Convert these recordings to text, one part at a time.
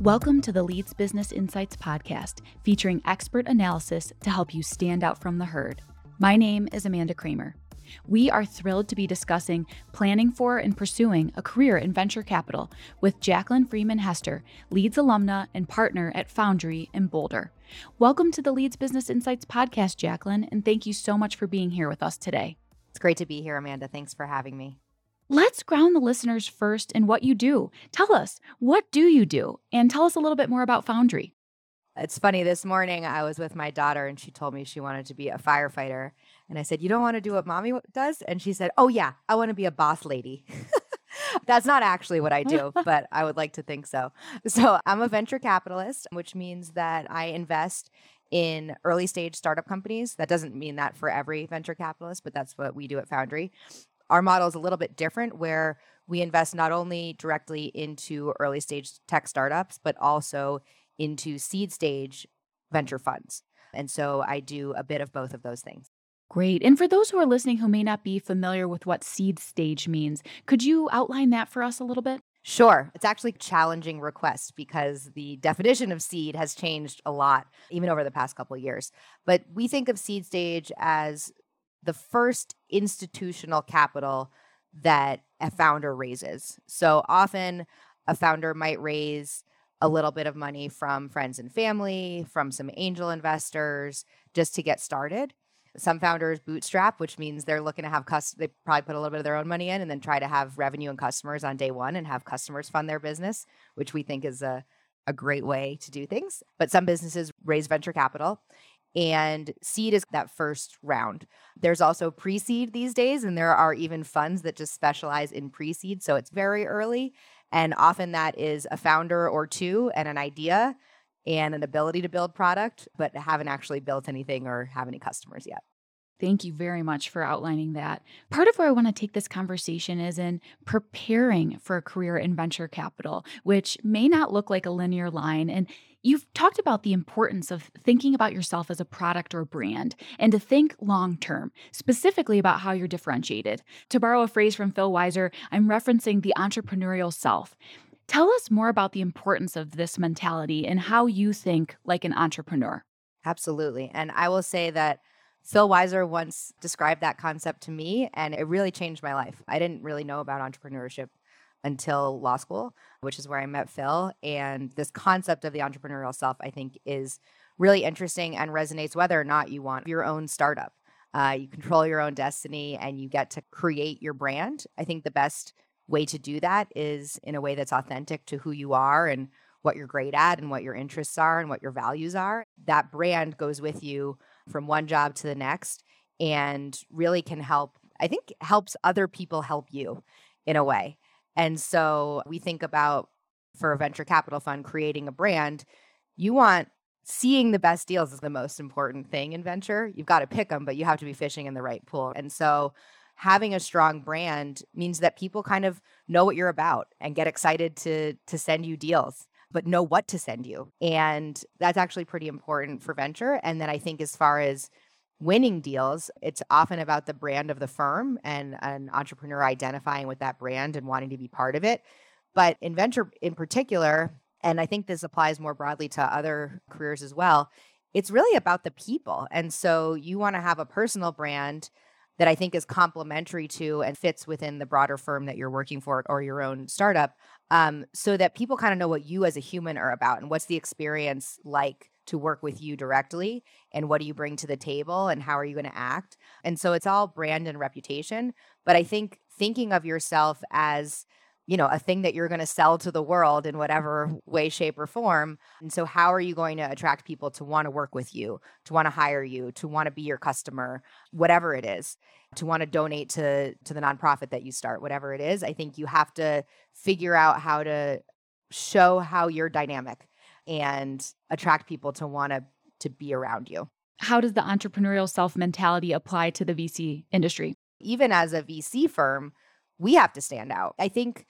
Welcome to the Leeds Business Insights podcast, featuring expert analysis to help you stand out from the herd. My name is Amanda Kramer. We are thrilled to be discussing planning for and pursuing a career in venture capital with Jaclyn Freeman Hester, Leeds alumna and partner at Foundry in Boulder. Welcome to the Leeds Business Insights podcast, Jaclyn, and thank you so much for being here with us today. It's great to be here, Amanda. Thanks for having me. Let's ground the listeners first in what you do. Tell us, what do you do? And tell us a little bit more about Foundry. It's funny, this morning I was with my daughter and she told me she wanted to be a firefighter. And I said, You don't want to do what mommy does? And she said, Oh, yeah, I want to be a boss lady. That's not actually what I do, but I would like to think so. So I'm a venture capitalist, which means that I invest in early stage startup companies. That doesn't mean that for every venture capitalist, but that's what we do at Foundry. Our model is a little bit different where we invest not only directly into early stage tech startups, but also into seed stage venture funds. And so I do a bit of both of those things. Great. And for those who are listening who may not be familiar with what seed stage means, could you outline that for us a little bit? Sure. It's actually a challenging request because the definition of seed has changed a lot, even over the past couple of years. But we think of seed stage as the first institutional capital that a founder raises. So often a founder might raise a little bit of money from friends and family, from some angel investors, just to get started. Some founders bootstrap, which means they're looking to have cust- they probably put a little bit of their own money in and then try to have revenue and customers on day one and have customers fund their business, which we think is a, a great way to do things. But some businesses raise venture capital and seed is that first round. There's also pre seed these days, and there are even funds that just specialize in pre seed. So it's very early. And often that is a founder or two and an idea and an ability to build product, but haven't actually built anything or have any customers yet. Thank you very much for outlining that. Part of where I want to take this conversation is in preparing for a career in venture capital, which may not look like a linear line. And you've talked about the importance of thinking about yourself as a product or brand and to think long term, specifically about how you're differentiated. To borrow a phrase from Phil Weiser, I'm referencing the entrepreneurial self. Tell us more about the importance of this mentality and how you think like an entrepreneur. Absolutely. And I will say that Phil Weiser once described that concept to me, and it really changed my life. I didn't really know about entrepreneurship until law school, which is where I met Phil. And this concept of the entrepreneurial self, I think, is really interesting and resonates whether or not you want your own startup. Uh, you control your own destiny and you get to create your brand. I think the best way to do that is in a way that's authentic to who you are and what you're great at and what your interests are and what your values are. That brand goes with you from one job to the next and really can help, I think, helps other people help you in a way. And so we think about for a venture capital fund creating a brand, you want seeing the best deals is the most important thing in venture. You've got to pick them, but you have to be fishing in the right pool. And so having a strong brand means that people kind of know what you're about and get excited to to send you deals but know what to send you. And that's actually pretty important for venture. And then I think as far as winning deals, it's often about the brand of the firm and an entrepreneur identifying with that brand and wanting to be part of it. But in venture in particular, and I think this applies more broadly to other careers as well, it's really about the people. And so you want to have a personal brand that I think is complementary to and fits within the broader firm that you're working for or your own startup, um, so that people kind of know what you as a human are about and what's the experience like to work with you directly and what do you bring to the table and how are you going to act. And so it's all brand and reputation. But I think thinking of yourself as you know, a thing that you're going to sell to the world in whatever way, shape, or form. And so, how are you going to attract people to want to work with you, to want to hire you, to want to be your customer, whatever it is, to want to donate to to the nonprofit that you start, whatever it is? I think you have to figure out how to show how you're dynamic and attract people to want to to be around you. How does the entrepreneurial self mentality apply to the VC industry? Even as a VC firm, we have to stand out. I think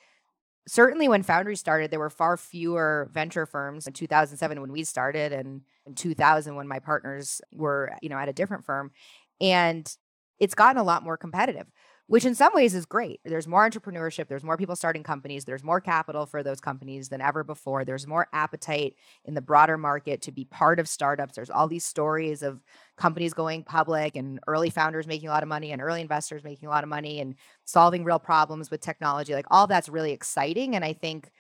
certainly when Foundry started, there were far fewer venture firms in 2007 when we started and in 2000 when my partners were, you know, at a different firm. And it's gotten a lot more competitive. Which in some ways is great. There's more entrepreneurship, there's more people starting companies, there's more capital for those companies than ever before. There's more appetite in the broader market to be part of startups. There's all these stories of companies going public and early founders making a lot of money and early investors making a lot of money and solving real problems with technology. Like all that's really exciting and I think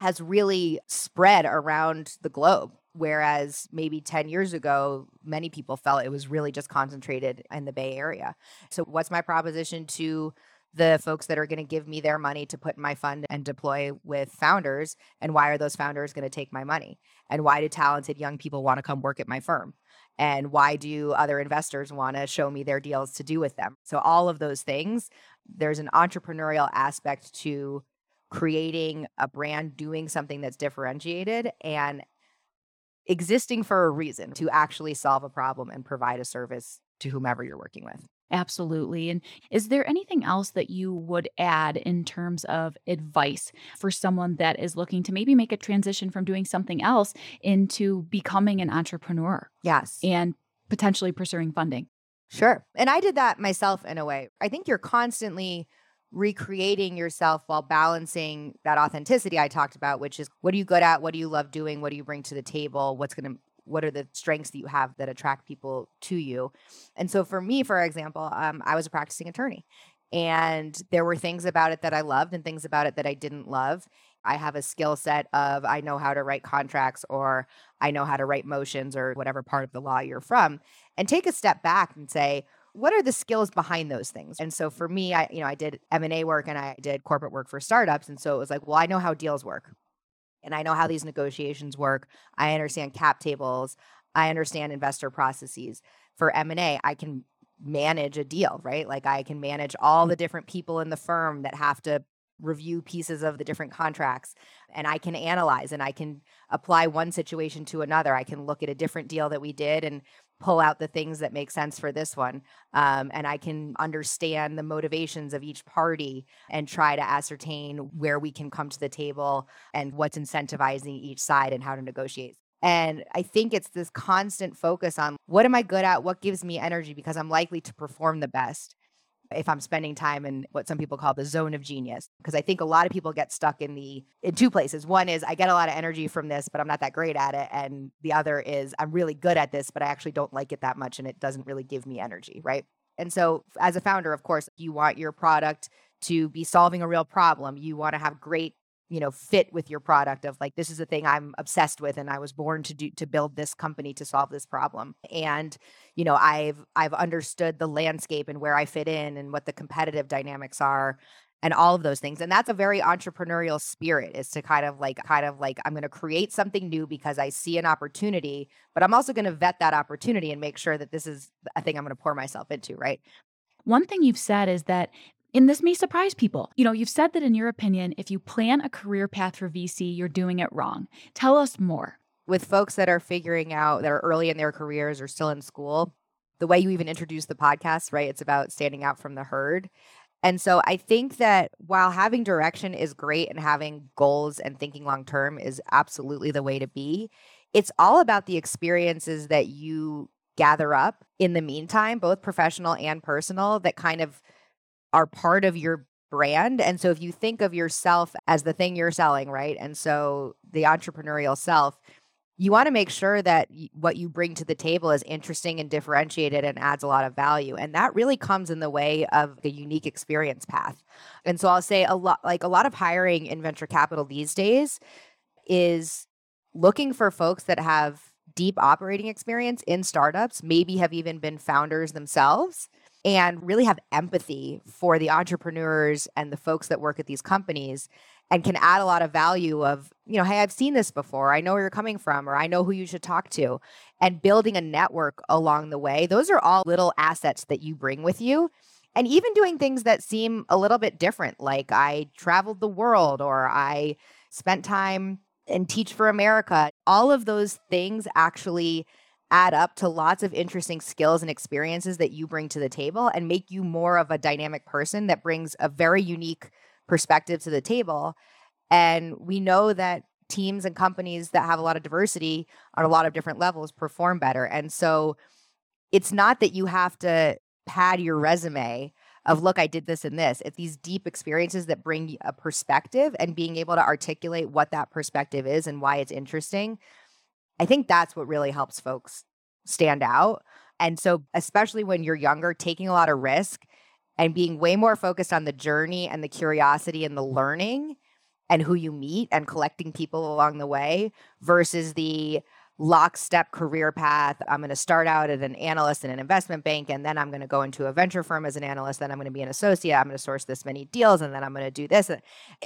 has really spread around the globe Whereas maybe 10 years ago, many people felt it was really just concentrated in the Bay Area. So, what's my proposition to the folks that are going to give me their money to put in my fund and deploy with founders? And why are those founders going to take my money? And why do talented young people want to come work at my firm? And why do other investors want to show me their deals to do with them? So, all of those things, there's an entrepreneurial aspect to creating a brand, doing something that's differentiated, and existing for a reason to actually solve a problem and provide a service to whomever you're working with. Absolutely. And is there anything else that you would add in terms of advice for someone that is looking to maybe make a transition from doing something else into becoming an entrepreneur? Yes. And potentially pursuing funding? Sure. And I did that myself in a way. I think you're constantly recreating yourself while balancing that authenticity I talked about, which is what are you good at? What do you love doing? What do you bring to the table? What's going to what are the strengths that you have that attract people to you? And so for me, for example, um, I was a practicing attorney and there were things about it that I loved and things about it that I didn't love. I have a skill set of I know how to write contracts or I know how to write motions or whatever part of the law you're from and take a step back and say, what are the skills behind those things? And so for me i you know i did m&a work and i did corporate work for startups. And so it was like well i know how deals work and i know how these negotiations work. I understand cap tables. I understand investor processes. For m&a i can manage a deal right? Like i can manage all the different people in the firm that have to review pieces of the different contracts and I can analyze and I can apply one situation to another. I can look at a different deal that we did and pull out the things that make sense for this one. Um, and I can understand the motivations of each party and try to ascertain where we can come to the table and what's incentivizing each side and how to negotiate. And I think it's this constant focus on what am I good at? What gives me energy? Because I'm likely to perform the best if I'm spending time in what some people call the zone of genius. Because I think a lot of people get stuck in the in two places. One is I get a lot of energy from this, but I'm not that great at it. And the other is I'm really good at this, but I actually don't like it that much and it doesn't really give me energy, right? And so as a founder, of course, you want your product to be solving a real problem. You want to have great you know fit with your product of like this is the thing i'm obsessed with and i was born to do to build this company to solve this problem. And you know i've i've understood the landscape and where i fit in and what the competitive dynamics are and all of those things. And that's a very entrepreneurial spirit is to kind of like kind of like i'm going to create something new because i see an opportunity but i'm also going to vet that opportunity and make sure that this is a thing i'm going to pour myself into right? One thing you've said is that and this may surprise people. You know, you've said that in your opinion, if you plan a career path for VC, you're doing it wrong. Tell us more. With folks that are figuring out, that are early in their careers or still in school, the way you even introduce the podcast, right? It's about standing out from the herd. And so I think that while having direction is great and having goals and thinking long term is absolutely the way to be, it's all about the experiences that you gather up in the meantime, both professional and personal, that kind of are part of your brand. And so if you think of yourself as the thing you're selling, right? And so the entrepreneurial self, you want to make sure that what you bring to the table is interesting and differentiated and adds a lot of value. And that really comes in the way of a unique experience path. And so I'll say a lot like a lot of hiring in venture capital these days is looking for folks that have deep operating experience in startups, maybe have even been founders themselves and really have empathy for the entrepreneurs and the folks that work at these companies and can add a lot of value of you know hey i've seen this before. I know where you're coming from or i know who you should talk to and building a network along the way. Those are all little assets that you bring with you and even doing things that seem a little bit different like i traveled the world or i spent time and teach for america. All of those things actually add up to lots of interesting skills and experiences that you bring to the table and make you more of a dynamic person that brings a very unique perspective to the table. And we know that teams and companies that have a lot of diversity on a lot of different levels perform better. And so it's not that you have to pad your resume of look, I did this and this. It's these deep experiences that bring a perspective and being able to articulate what that perspective is and why it's interesting. I think that's what really helps folks stand out. And so, especially when you're younger, taking a lot of risk and being way more focused on the journey and the curiosity and the learning and who you meet and collecting people along the way versus the lockstep career path. I'm going to start out as an analyst in an investment bank, and then I'm going to go into a venture firm as an analyst. Then I'm going to be an associate. I'm going to source this many deals, and then I'm going to do this.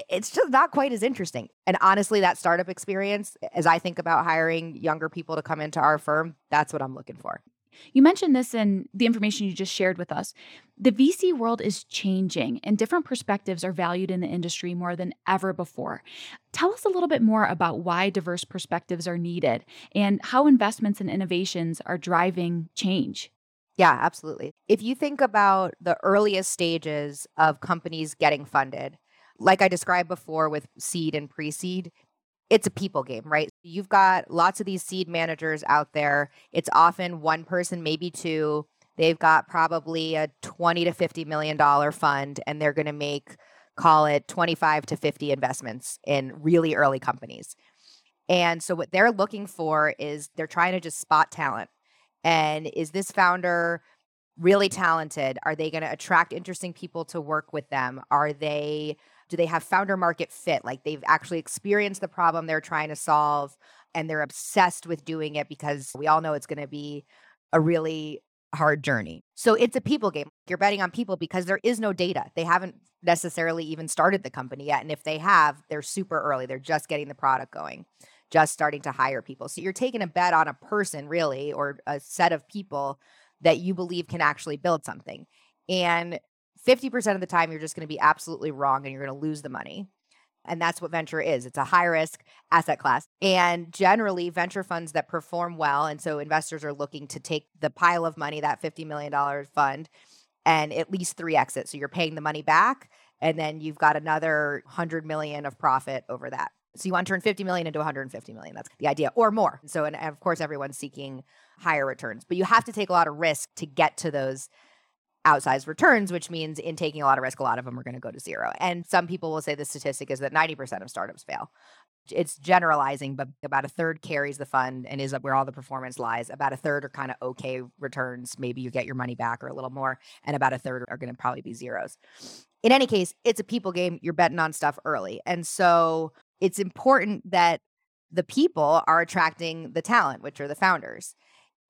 It's just not quite as interesting. And honestly, that startup experience, as I think about hiring younger people to come into our firm, that's what I'm looking for. You mentioned this in the information you just shared with us. The VC world is changing, and different perspectives are valued in the industry more than ever before. Tell us a little bit more about why diverse perspectives are needed and how investments and innovations are driving change. Yeah, absolutely. If you think about the earliest stages of companies getting funded, like I described before with seed and pre seed, it's a people game, right? You've got lots of these seed managers out there. It's often one person, maybe two. They've got probably a 20 to 50 million dollar fund and they're going to make call it 25 to 50 investments in really early companies. And so what they're looking for is they're trying to just spot talent. And is this founder really talented? Are they going to attract interesting people to work with them? Are they do they have founder market fit? Like they've actually experienced the problem they're trying to solve and they're obsessed with doing it because we all know it's going to be a really hard journey. So it's a people game. You're betting on people because there is no data. They haven't necessarily even started the company yet. And if they have, they're super early. They're just getting the product going, just starting to hire people. So you're taking a bet on a person, really, or a set of people that you believe can actually build something. And 50% of the time you're just going to be absolutely wrong and you're going to lose the money. And that's what venture is. It's a high risk asset class. And generally, venture funds that perform well, and so investors are looking to take the pile of money, that $50 million fund, and at least three exits. So you're paying the money back, and then you've got another 100 million of profit over that. So you want to turn 50 million into 150 million. That's the idea, or more. So, and of course, everyone's seeking higher returns, but you have to take a lot of risk to get to those outsized returns, which means in taking a lot of risk, a lot of them are going to go to zero. And some people will say the statistic is that 90% of startups fail. It's generalizing, but about a third carries the fund and is where all the performance lies. About a third are kind of okay returns. Maybe you get your money back or a little more. And about a third are going to probably be zeros. In any case, it's a people game. You're betting on stuff early. And so it's important that the people are attracting the talent, which are the founders.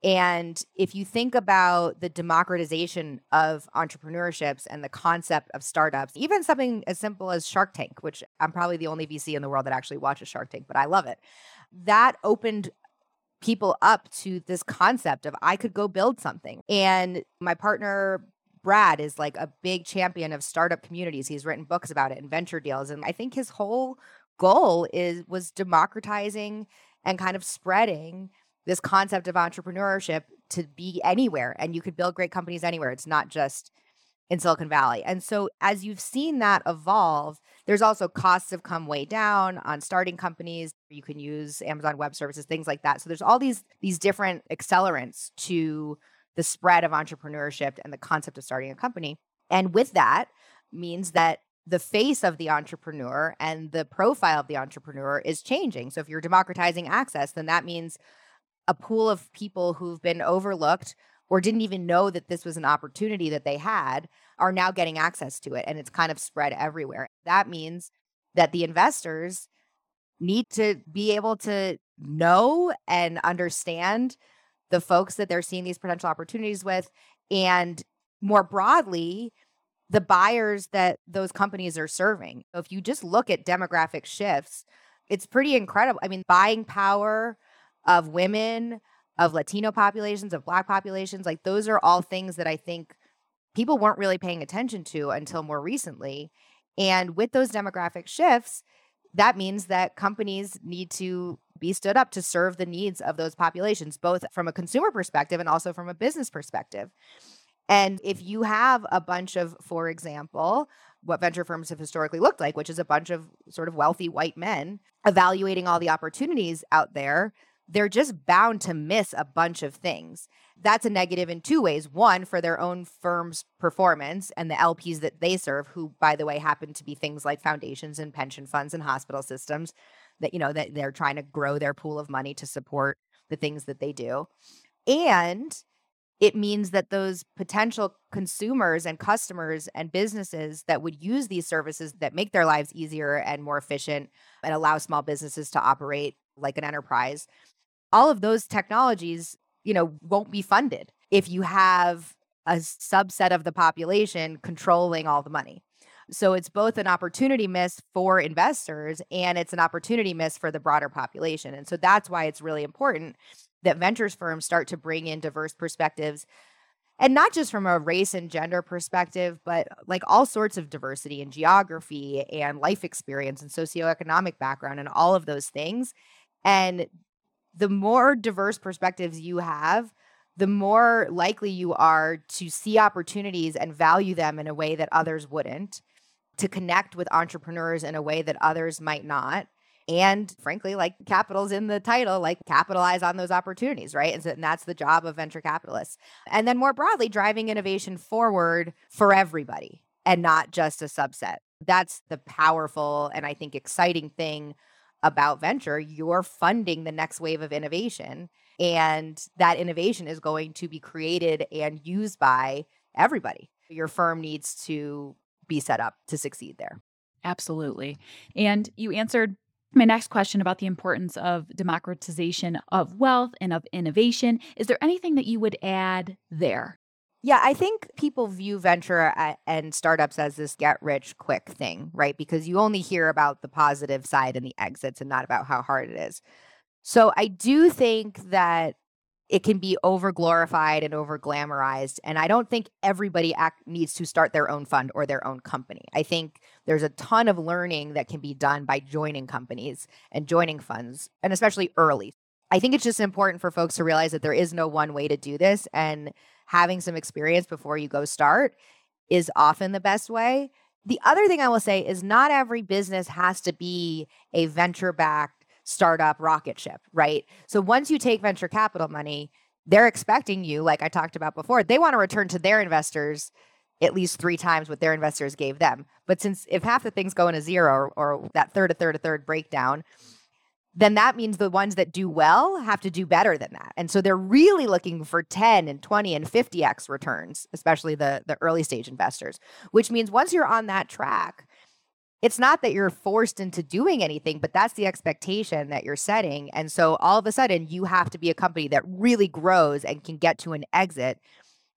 And if you think about the democratization of entrepreneurships and the concept of startups, even something as simple as Shark Tank, which I'm probably the only VC in the world that actually watches Shark Tank, but I love it. That opened people up to this concept of I could go build something. And my partner Brad is like a big champion of startup communities. He's written books about it and venture deals and I think his whole goal is was democratizing and kind of spreading this concept of entrepreneurship to be anywhere and you could build great companies anywhere. It's not just in Silicon Valley. And so as you've seen that evolve, there's also costs have come way down on starting companies. You can use Amazon Web Services, things like that. So there's all these these different accelerants to the spread of entrepreneurship and the concept of starting a company. And with that means that the face of the entrepreneur and the profile of the entrepreneur is changing. So if you're democratizing access, then that means a pool of people who've been overlooked or didn't even know that this was an opportunity that they had are now getting access to it and it's kind of spread everywhere. That means that the investors need to be able to know and understand the folks that they're seeing these potential opportunities with and more broadly the buyers that those companies are serving. If you just look at demographic shifts, it's pretty incredible. I mean, buying power of women, of Latino populations, of Black populations. Like those are all things that I think people weren't really paying attention to until more recently. And with those demographic shifts, that means that companies need to be stood up to serve the needs of those populations, both from a consumer perspective and also from a business perspective. And if you have a bunch of, for example, what venture firms have historically looked like, which is a bunch of sort of wealthy white men evaluating all the opportunities out there they're just bound to miss a bunch of things. That's a negative in two ways. One, for their own firm's performance and the LPs that they serve, who, by the way, happen to be things like foundations and pension funds and hospital systems that, you know, that they're trying to grow their pool of money to support the things that they do. And it means that those potential consumers and customers and businesses that would use these services that make their lives easier and more efficient and allow small businesses to operate like an enterprise all of those technologies you know won't be funded if you have a subset of the population controlling all the money. So it's both an opportunity miss for investors and it's an opportunity miss for the broader population. And so that's why it's really important that ventures firms start to bring in diverse perspectives. And not just from a race and gender perspective, but like all sorts of diversity and geography and life experience and socioeconomic background and all of those things. And the more diverse perspectives you have, the more likely you are to see opportunities and value them in a way that others wouldn't, to connect with entrepreneurs in a way that others might not and frankly like capital's in the title like capitalize on those opportunities right? And, so, and that's the job of venture capitalists. And then more broadly driving innovation forward for everybody and not just a subset. That's the powerful and i think exciting thing about venture you're funding the next wave of innovation and that innovation is going to be created and used by everybody your firm needs to be set up to succeed there Absolutely. And you answered my next question about the importance of democratization of wealth and of innovation. Is there anything that you would add there? Yeah, I think people view venture uh, and startups as this get rich quick thing, right? Because you only hear about the positive side and the exits and not about how hard it is. So I do think that it can be over glorified and over glamorized. And I don't think everybody act, needs to start their own fund or their own company. I think there's a ton of learning that can be done by joining companies and joining funds, and especially early. I think it's just important for folks to realize that there is no one way to do this. And having some experience before you go start is often the best way. The other thing I will say is not every business has to be a venture backed startup rocket ship, right? So once you take venture capital money, they're expecting you, like I talked about before, they want to return to their investors at least three times what their investors gave them. But since if half the things go into zero or, or that third, a third, a third breakdown, then that means the ones that do well have to do better than that. And so they're really looking for 10 and 20 and 50x returns, especially the the early stage investors, which means once you're on that track, it's not that you're forced into doing anything, but that's the expectation that you're setting. And so all of a sudden, you have to be a company that really grows and can get to an exit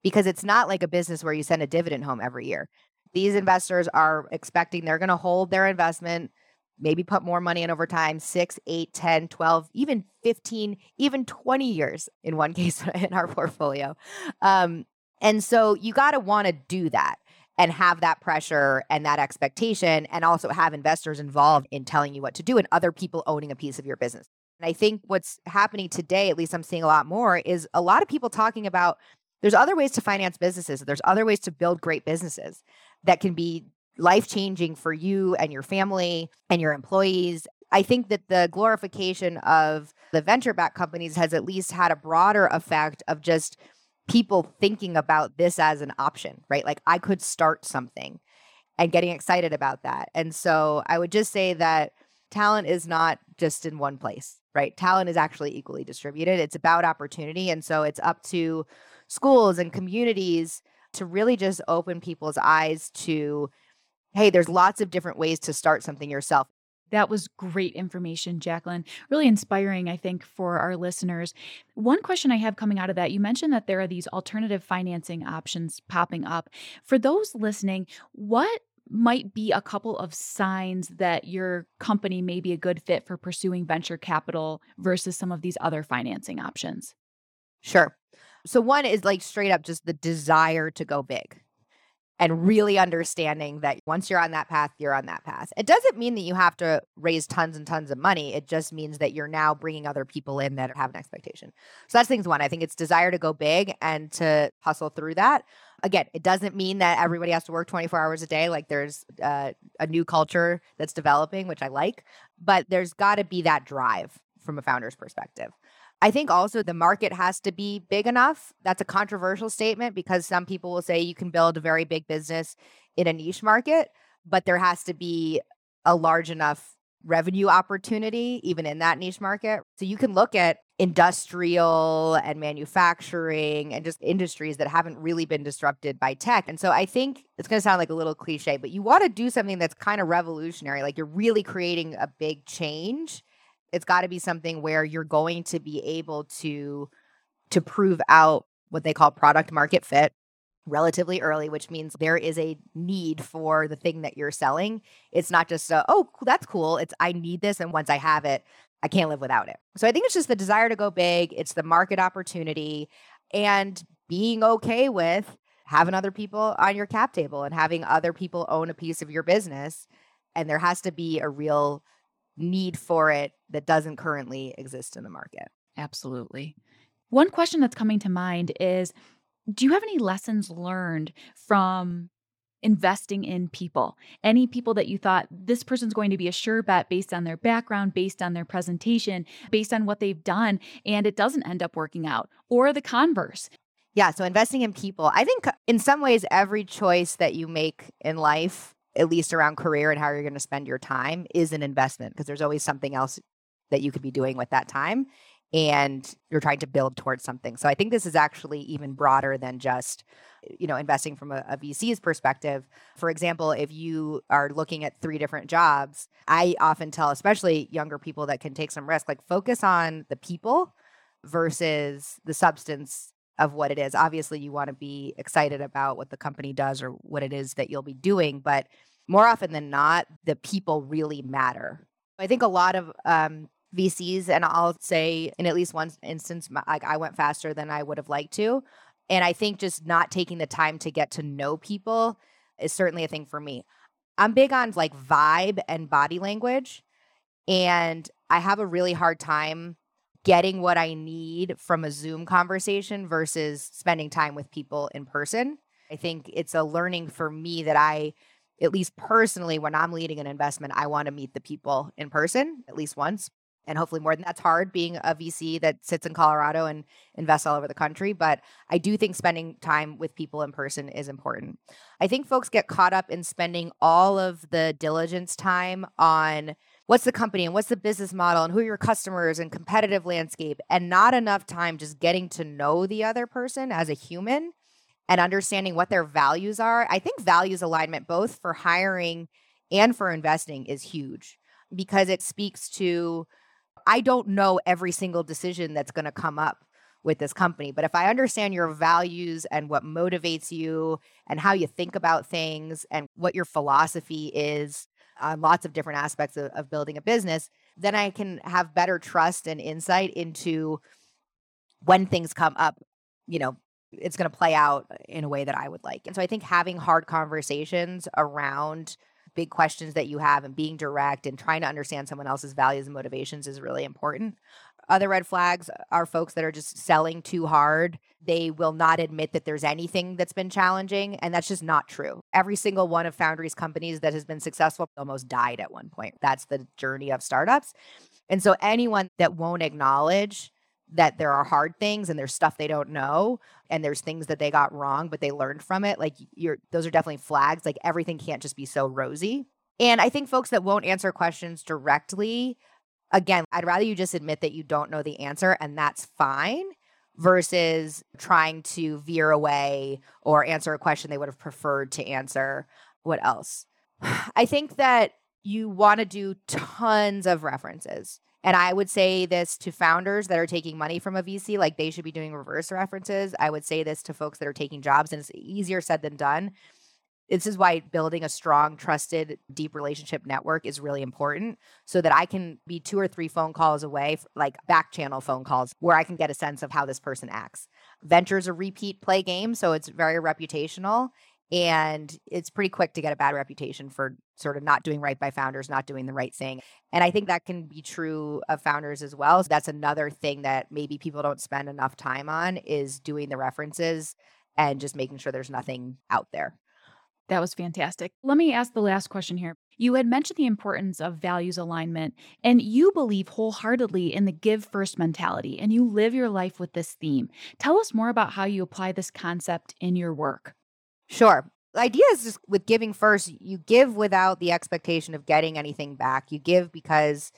because it's not like a business where you send a dividend home every year. These investors are expecting they're going to hold their investment, maybe put more money in over time six, eight, 10, 12, even 15, even 20 years in one case in our portfolio. Um, and so you got to want to do that and have that pressure and that expectation and also have investors involved in telling you what to do and other people owning a piece of your business. And I think what's happening today, at least I'm seeing a lot more, is a lot of people talking about there's other ways to finance businesses. There's other ways to build great businesses that can be life changing for you and your family and your employees. I think that the glorification of the venture backed companies has at least had a broader effect of just people thinking about this as an option, right? Like I could start something and getting excited about that. And so I would just say that talent is not just in one place, right? Talent is actually equally distributed. It's about opportunity. And so it's up to schools and communities to really just open people's eyes to hey, there's lots of different ways to start something yourself. That was great information, Jaclyn. Really inspiring, I think, for our listeners. One question I have coming out of that you mentioned that there are these alternative financing options popping up. For those listening, what might be a couple of signs that your company may be a good fit for pursuing venture capital versus some of these other financing options? Sure. So, one is like straight up just the desire to go big and really understanding that once you're on that path, you're on that path. It doesn't mean that you have to raise tons and tons of money. It just means that you're now bringing other people in that have an expectation. So that's things one. I think it's desire to go big and to hustle through that. Again, it doesn't mean that everybody has to work 24 hours a day. Like there's uh, a new culture that's developing, which I like, but there's got to be that drive from a founder's perspective. I think also the market has to be big enough. That's a controversial statement because some people will say you can build a very big business in a niche market, but there has to be a large enough revenue opportunity even in that niche market. So you can look at industrial and manufacturing and just industries that haven't really been disrupted by tech. And so I think it's going to sound like a little cliche, but you want to do something that's kind of revolutionary, like you're really creating a big change. It's got to be something where you're going to be able to to prove out what they call product market fit relatively early, which means there is a need for the thing that you're selling. It's not just, a, oh, that's cool. It's, I need this. And once I have it, I can't live without it. So I think it's just the desire to go big, it's the market opportunity, and being okay with having other people on your cap table and having other people own a piece of your business. And there has to be a real need for it that doesn't currently exist in the market. Absolutely. One question that's coming to mind is do you have any lessons learned from investing in people? Any people that you thought this person's going to be a sure bet based on their background, based on their presentation, based on what they've done, and it doesn't end up working out, or the converse? Yeah, so investing in people. I think in some ways, every choice that you make in life, at least around career and how you're going to spend your time, is an investment because there's always something else that you could be doing with that time and you're trying to build towards something. So I think this is actually even broader than just you know investing from a, a, VC's perspective. For example, if you are looking at three different jobs, I often tell especially younger people that can take some risk like focus on the people versus the substance of what it is. Obviously, you want to be excited about what the company does or what it is that you'll be doing, but more often than not, the people really matter. I think a lot of um, VCs, and I'll say in at least one instance, like I went faster than I would have liked to. And I think just not taking the time to get to know people is certainly a thing for me. I'm big on like vibe and body language. And I have a really hard time getting what I need from a Zoom conversation versus spending time with people in person. I think it's a learning for me that I, at least personally, when I'm leading an investment, I want to meet the people in person at least once and hopefully more than that's hard being a VC that sits in Colorado and invests all over the country. But I do think spending time with people in person is important. I think folks get caught up in spending all of the diligence time on what's the company and what's the business model and who are your customers and competitive landscape, and not enough time just getting to know the other person as a human and understanding what their values are. I think values alignment, both for hiring and for investing, is huge because it speaks to I don't know every single decision that's going to come up with this company. But if I understand your values and what motivates you and how you think about things and what your philosophy is on lots of different aspects of, of building a business, then I can have better trust and insight into when things come up, you know, it's going to play out in a way that I would like. And so I think having hard conversations around big questions that you have and being direct and trying to understand someone else's values and motivations is really important. Other red flags are folks that are just selling too hard. They will not admit that there's anything that's been challenging. And that's just not true. Every single one of Foundry's companies that has been successful almost died at one point. That's the journey of startups. And so anyone that won't acknowledge that there are hard things and there's stuff they don't know and there's things that they got wrong but they learned from it like you're those are definitely flags like everything can't just be so rosy. And i think folks that won't answer questions directly again i'd rather you just admit that you don't know the answer and that's fine versus trying to veer away or answer a question they would have preferred to answer. What else? I think that you want to do tons of references and I would say this to founders that are taking money from a VC, like they should be doing reverse references. I would say this to folks that are taking jobs, and it's easier said than done. This is why building a strong, trusted, deep relationship network is really important so that I can be two or three phone calls away, like back channel phone calls, where I can get a sense of how this person acts. Venture's a repeat play game, so it's very reputational. And it's pretty quick to get a bad reputation for sort of not doing right by founders, not doing the right thing. And I think that can be true of founders as well. So that's another thing that maybe people don't spend enough time on is doing the references and just making sure there's nothing out there. That was fantastic. Let me ask the last question here. You had mentioned the importance of values alignment, and you believe wholeheartedly in the give first mentality, and you live your life with this theme. Tell us more about how you apply this concept in your work. Sure. The idea is just with giving first, you give without the expectation of getting anything back. You give because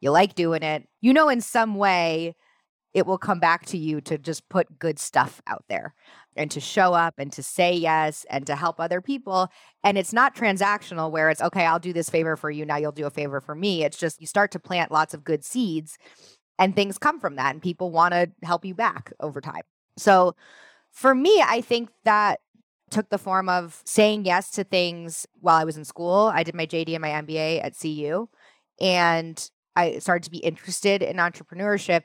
you like doing it. You know, in some way, it will come back to you to just put good stuff out there and to show up and to say yes and to help other people. And it's not transactional where it's, okay, I'll do this favor for you. Now you'll do a favor for me. It's just you start to plant lots of good seeds and things come from that and people want to help you back over time. So for me, I think that took the form of saying yes to things while I was in school. I did my JD and my MBA at CU and I started to be interested in entrepreneurship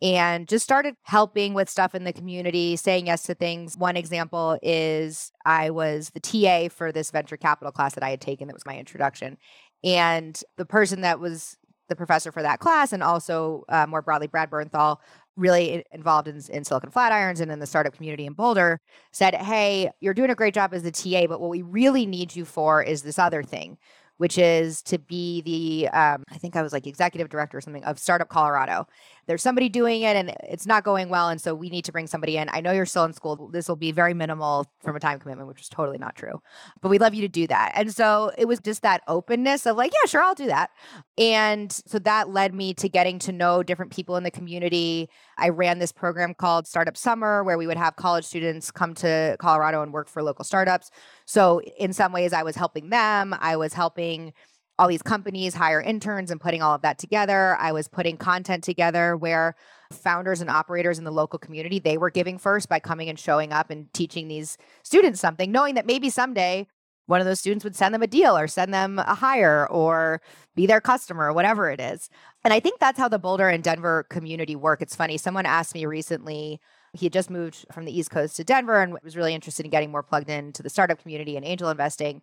and just started helping with stuff in the community, saying yes to things. One example is I was the TA for this venture capital class that I had taken that was my introduction. And the person that was the professor for that class, and also uh, more broadly, Brad Bernthal, really involved in, in Silicon Flatirons and in the startup community in Boulder, said, Hey, you're doing a great job as the TA, but what we really need you for is this other thing, which is to be the um, I think I was like executive director or something of Startup Colorado. There's somebody doing it and it's not going well, and so we need to bring somebody in. I know you're still in school. This will be very minimal from a time commitment, which is totally not true. But we'd love you to do that. And so it was just that openness of like, yeah, sure, I'll do that. And so that led me to getting to know different people in the community. I ran this program called Startup Summer, where we would have college students come to Colorado and work for local startups. So in some ways, I was helping them. I was helping all these companies hire interns and putting all of that together. I was putting content together where founders and operators in the local community, they were giving first by coming and showing up and teaching these students something, knowing that maybe someday one of those students would send them a deal or send them a hire or be their customer or whatever it is. And I think that's how the Boulder and Denver community work. It's funny. Someone asked me recently, he had just moved from the East Coast to Denver and was really interested in getting more plugged into the startup community and angel investing.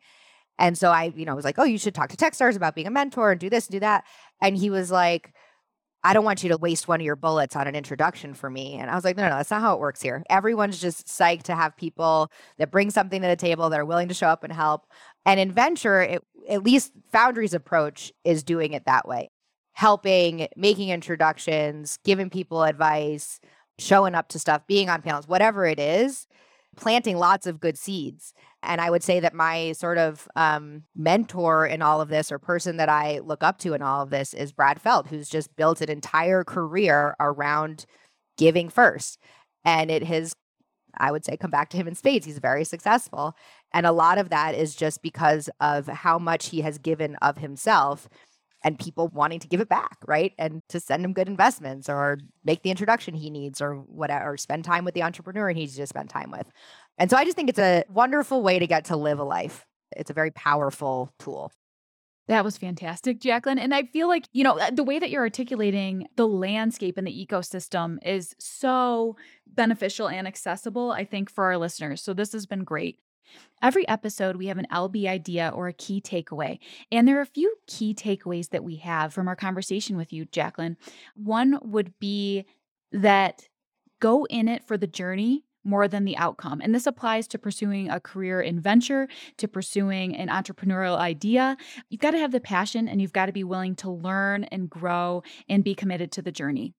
And so I, you know, was like, oh, you should talk to Techstars about being a mentor and do this and do that. And he was like, I don't want you to waste one of your bullets on an introduction for me. And I was like, no, no, that's not how it works here. Everyone's just psyched to have people that bring something to the table that are willing to show up and help. And in venture, it, at least Foundry's approach is doing it that way helping, making introductions, giving people advice, showing up to stuff, being on panels, whatever it is, planting lots of good seeds. And I would say that my sort of um, mentor in all of this, or person that I look up to in all of this, is Brad Feld, who's just built an entire career around giving first. And it has, I would say, come back to him in spades. He's very successful. And a lot of that is just because of how much he has given of himself and people wanting to give it back, right? And to send him good investments or make the introduction he needs or whatever, or spend time with the entrepreneur he needs to spend time with. And so I just think it's a wonderful way to get to live a life. It's a very powerful tool. That was fantastic, Jaclyn. And I feel like, you know, uh, the way that you're articulating the landscape and the ecosystem is so beneficial and accessible, I think, for our listeners. So this has been great. Every episode, we have an LB idea or a key takeaway. And there are a few key takeaways that we have from our conversation with you, Jaclyn. One would be that go in it for the journey more than the outcome. And this applies to pursuing a career in venture, to pursuing an entrepreneurial idea. You've got to have the passion and you've got to be willing to learn and grow and be committed to the journey.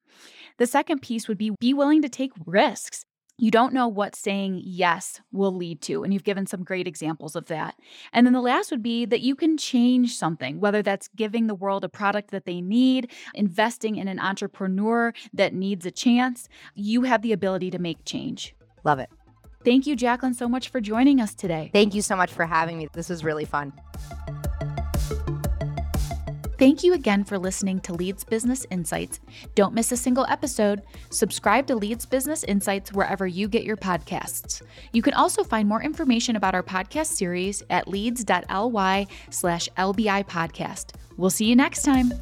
The second piece would be be willing to take risks. You don't know what saying yes will lead to. And you've given some great examples of that. And then the last would be that you can change something, whether that's giving the world a product that they need, investing in an entrepreneur that needs a chance. You have the ability to make change. Love it. Thank you, Jaclyn, so much for joining us today. Thank you so much for having me. This was really fun. Thank you again for listening to Leeds Business Insights. Don't miss a single episode. Subscribe to Leeds Business Insights wherever you get your podcasts. You can also find more information about our podcast series at leads.ly slash LBI podcast. We'll see you next time.